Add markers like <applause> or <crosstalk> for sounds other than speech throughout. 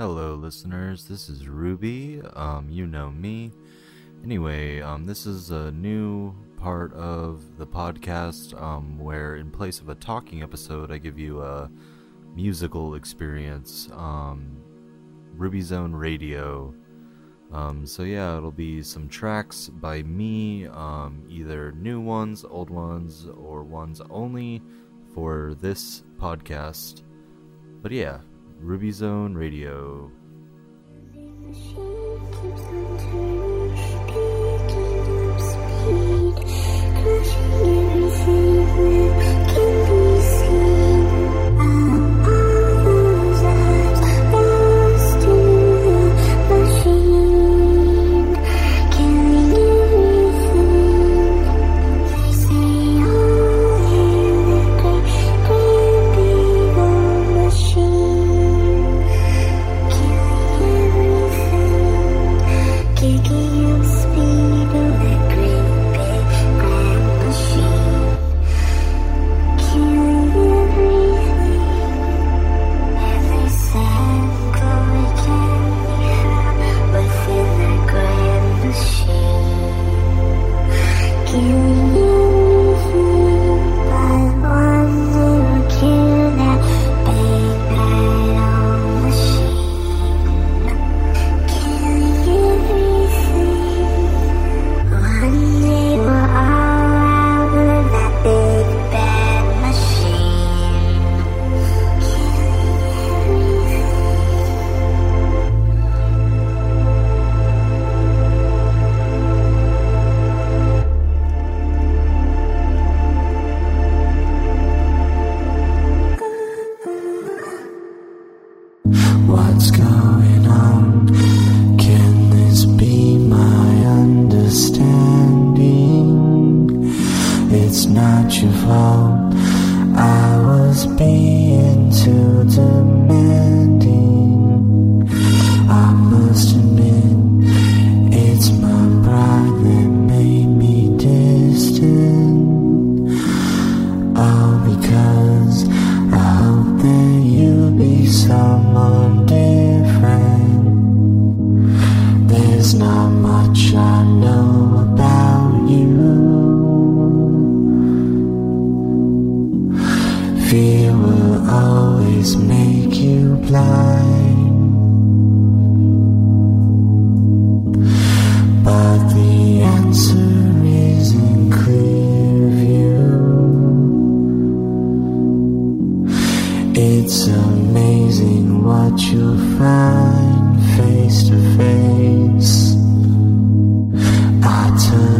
Hello, listeners. This is Ruby. Um, you know me. Anyway, um, this is a new part of the podcast um, where, in place of a talking episode, I give you a musical experience. Um, Ruby Zone Radio. Um, so yeah, it'll be some tracks by me, um, either new ones, old ones, or ones only for this podcast. But yeah, Ruby Zone Radio. You'll find face to face. I turned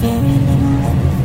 very little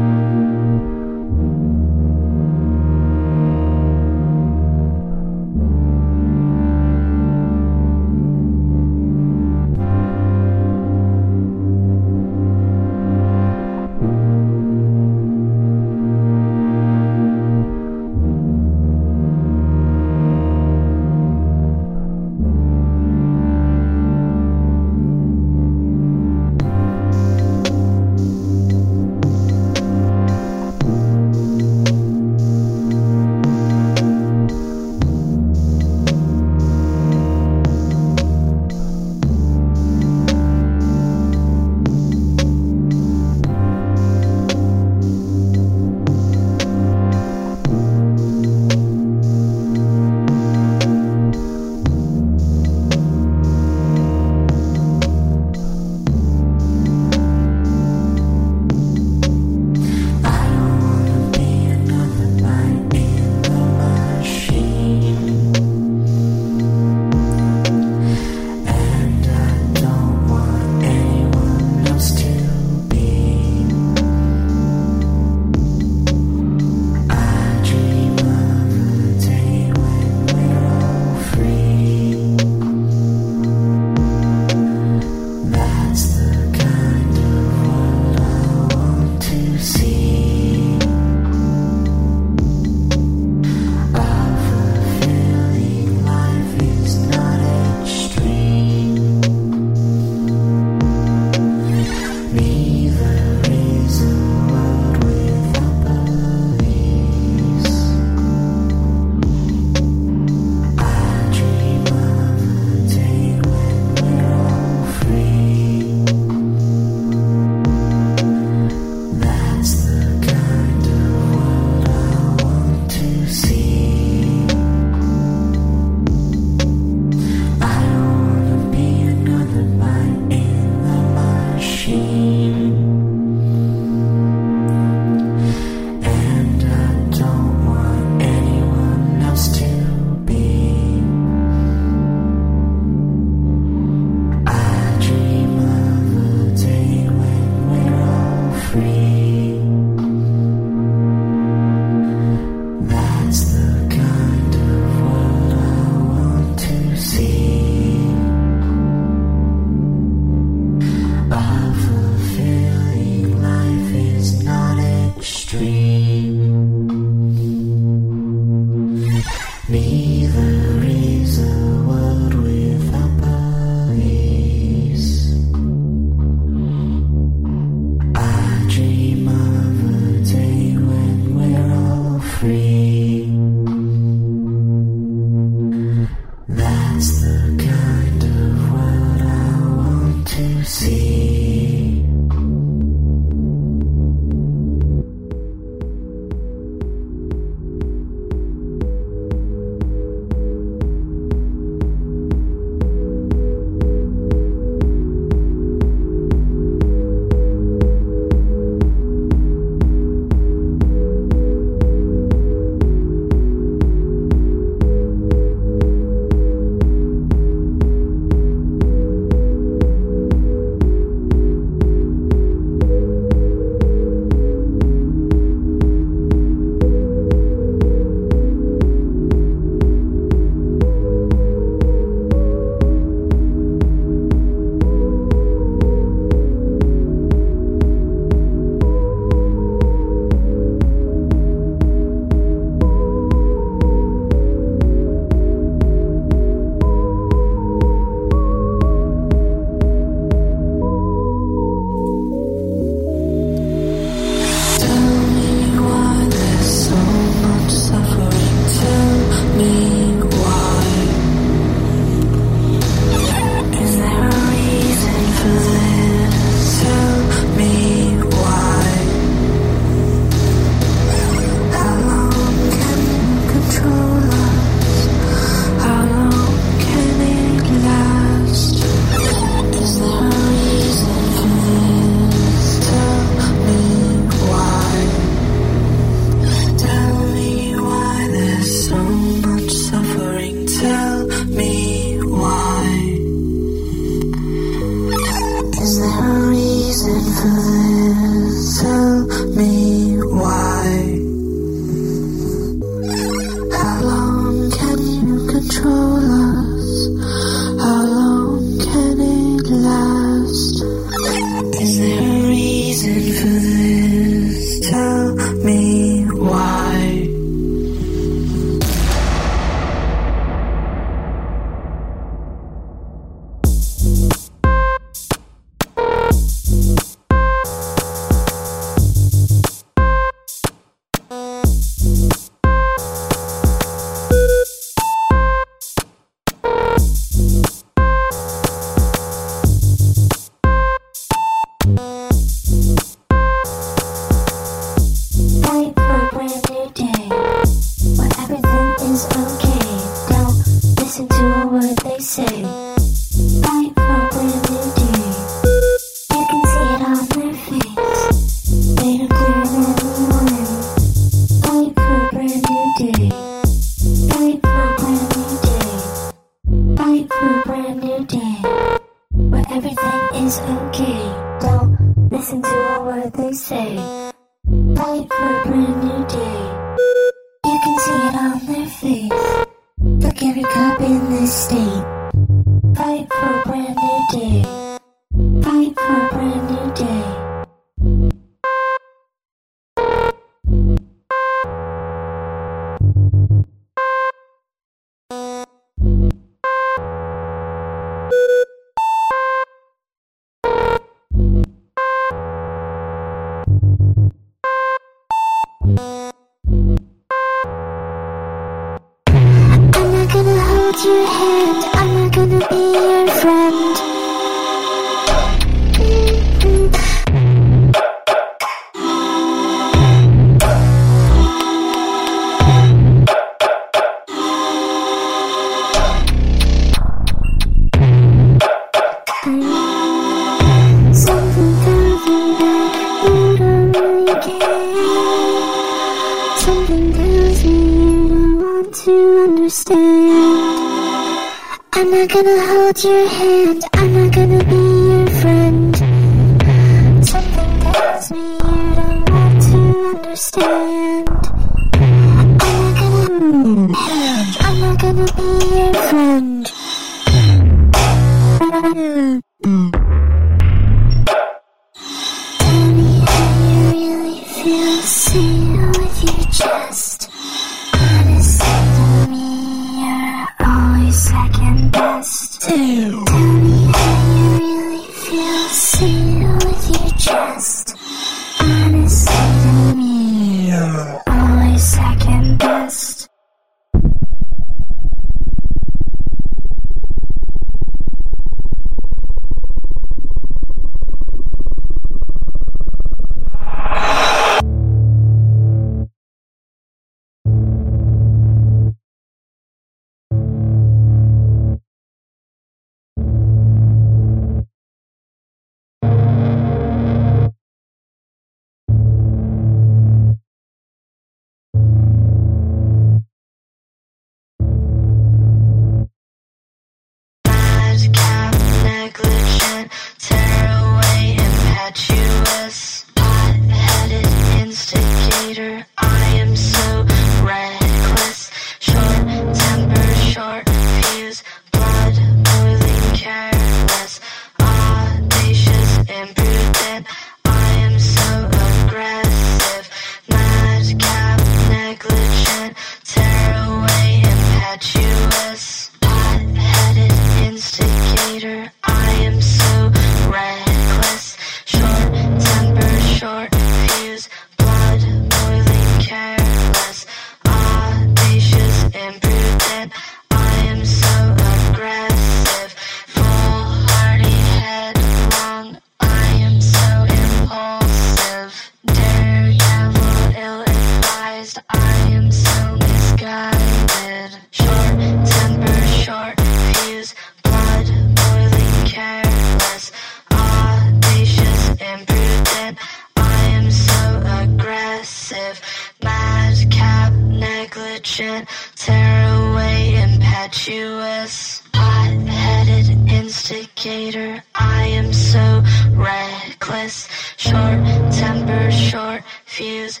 realized I am so misguided. Short temper, short fuse, blood boiling, careless, audacious, imprudent. I am so aggressive, madcap, negligent, tear away, impetuous, hot headed instigator. I am so reckless, short temper, short fuse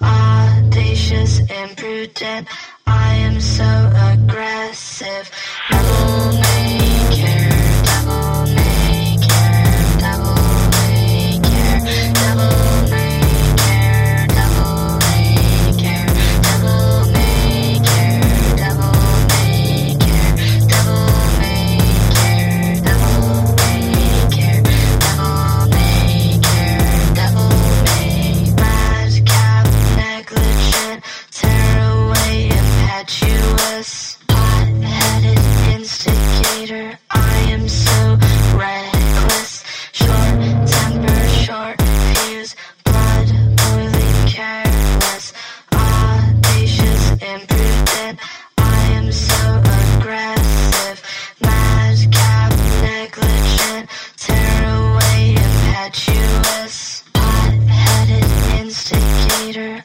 audacious and prudent. I am so aggressive. later.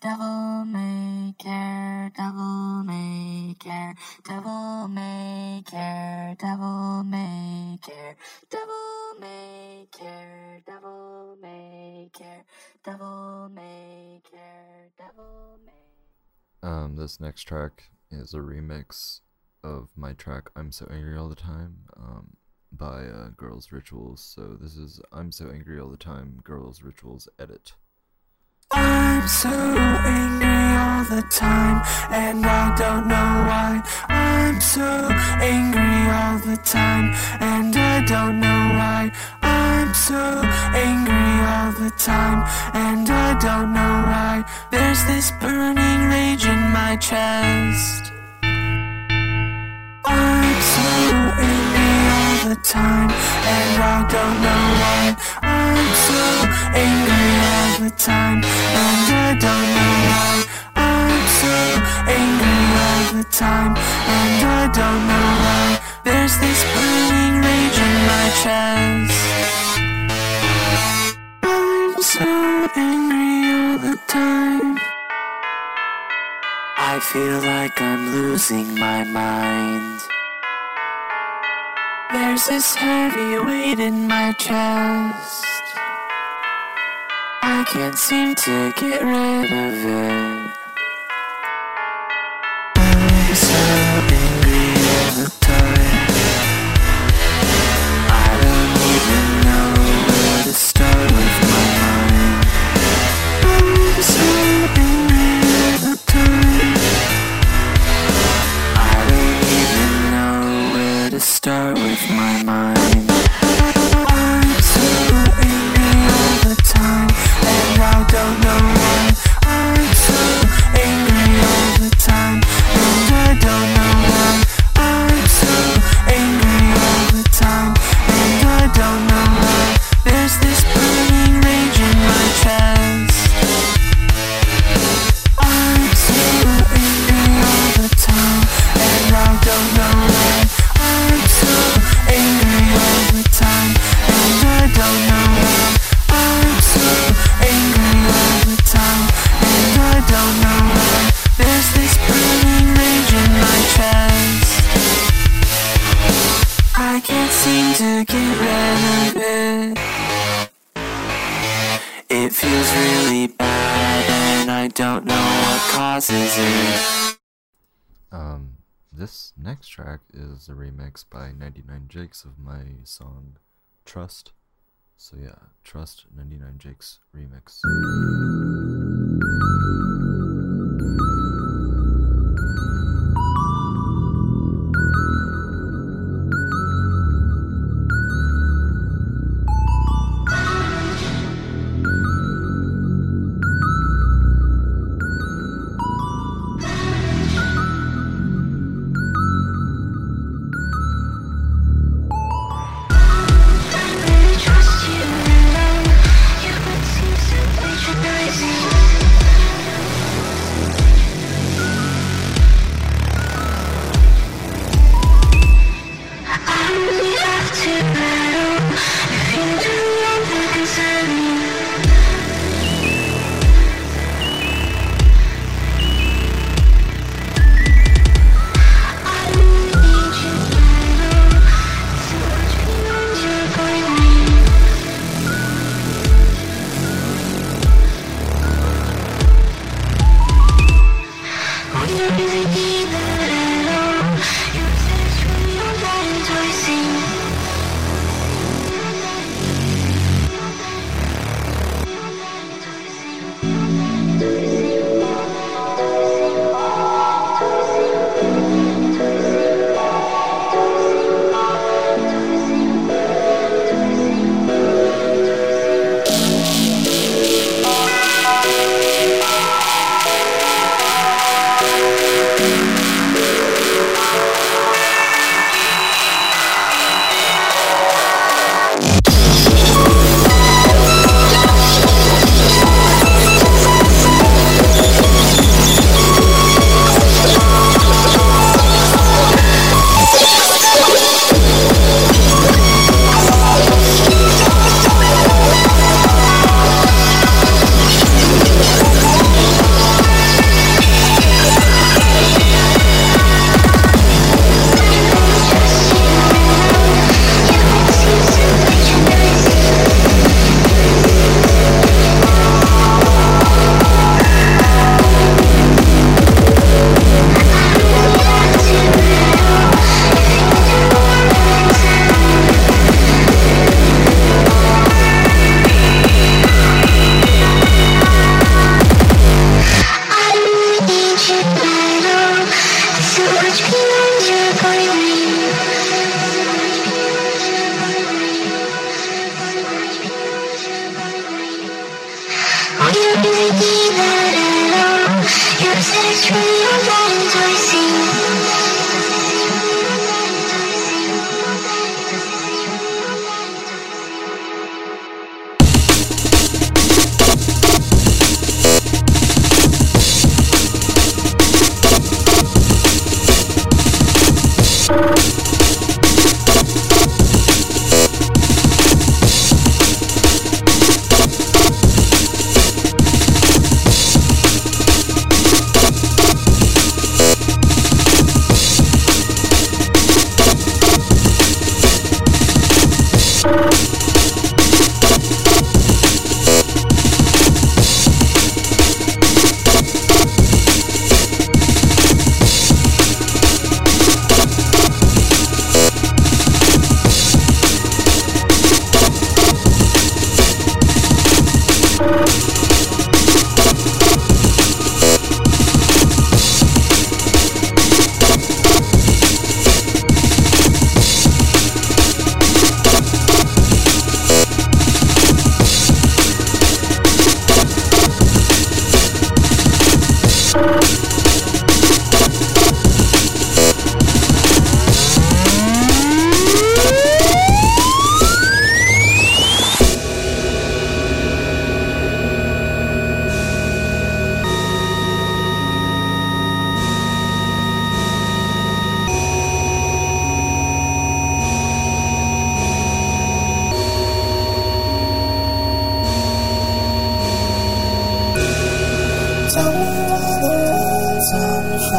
Devil may care, devil may care, devil may care, devil may care, devil may care, devil may care, devil may care, devil may. Um, this next track is a remix of my track "I'm So Angry All the Time" um, by uh, Girls Rituals. So this is "I'm So Angry All the Time" Girls Rituals edit. I'm so angry all the time, and I don't know why. I'm so angry all the time, and I don't know why. I'm so angry all the time, and I don't know why. There's this burning rage in my chest. The time, and I don't know why. I'm so angry all the time, and I don't know why. I'm so angry all the time, and I don't know why. There's this burning rage in my chest. I'm so angry all the time. I feel like I'm losing my mind. There's this heavy weight in my chest. I can't seem to get rid of it. 99 Jakes of my song Trust. So yeah, Trust 99 Jakes remix. 在。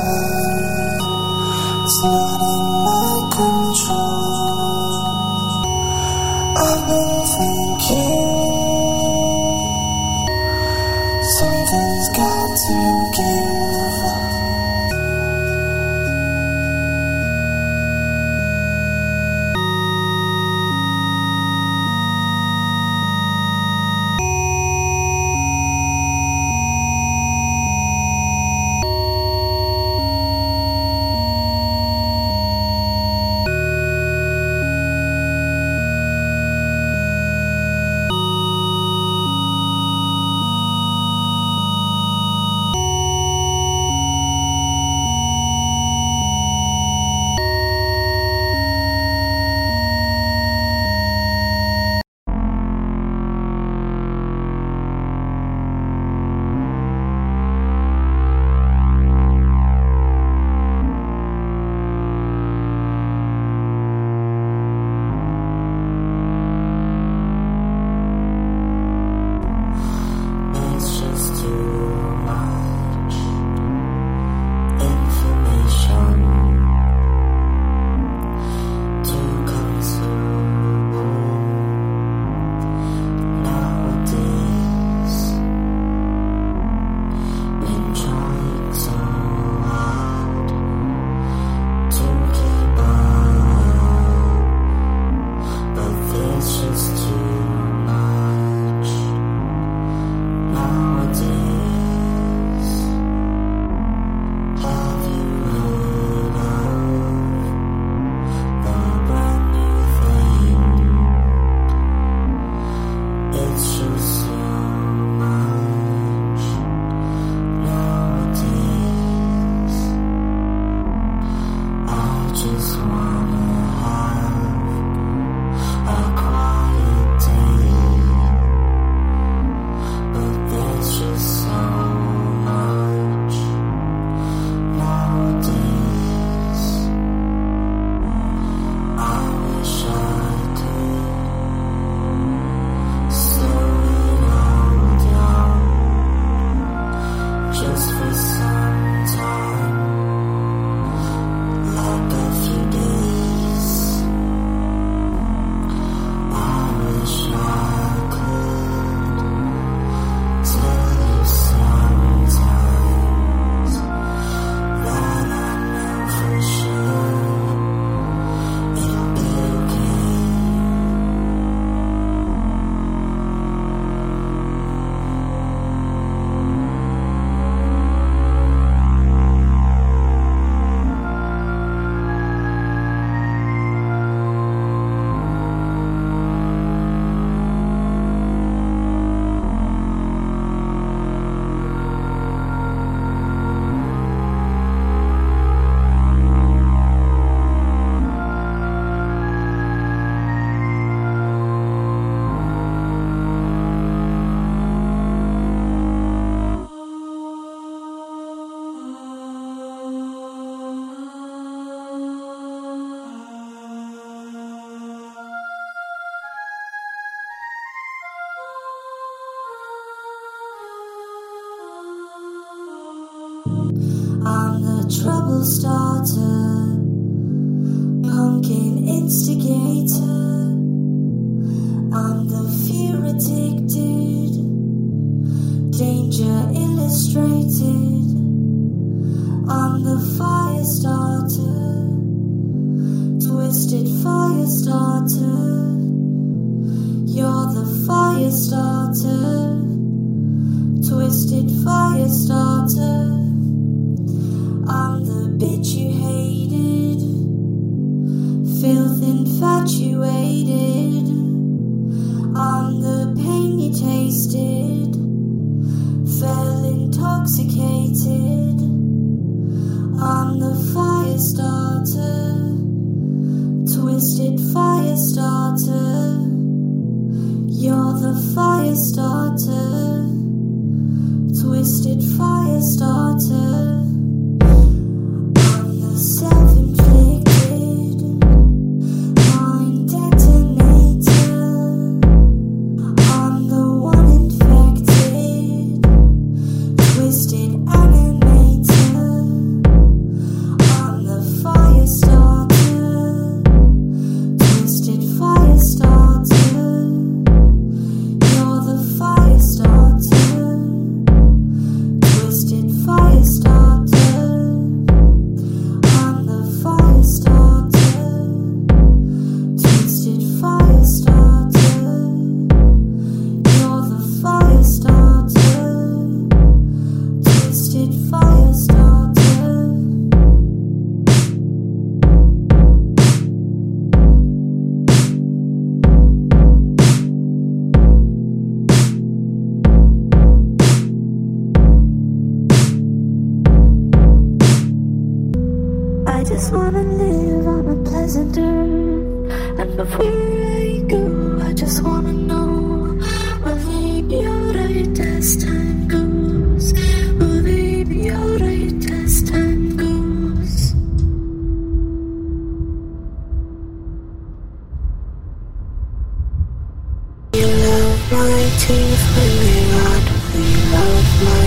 Trouble starter, pumpkin instigator. I'm the fear addicted, danger illustrated. I'm the fire starter, twisted fire starter. You're the fire starter, twisted fire starter. Bitch you hated, filth infatuated. I'm the pain you tasted, fell intoxicated. I'm the fire starter, twisted fire starter. You're the fire starter,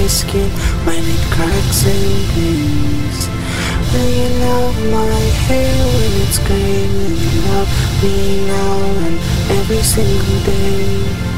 my skin when it cracks and bleeds. Will you love my hair when it's gray? Will you love me now and every single day?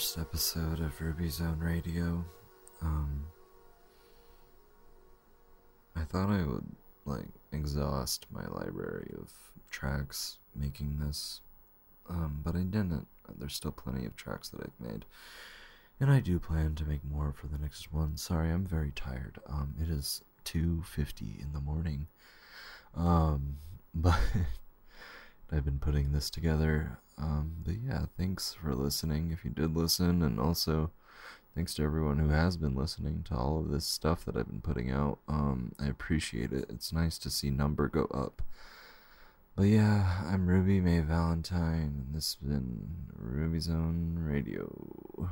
First episode of Ruby Zone Radio. Um, I thought I would, like, exhaust my library of tracks making this, um, but I didn't. There's still plenty of tracks that I've made. And I do plan to make more for the next one. Sorry, I'm very tired. Um, it is 2.50 in the morning. Um, <laughs> but I've been putting this together. Um, but yeah, thanks for listening if you did listen, and also thanks to everyone who has been listening to all of this stuff that I've been putting out. Um, I appreciate it. It's nice to see number go up. But yeah, I'm Ruby May Valentine, and this has been Ruby Zone Radio.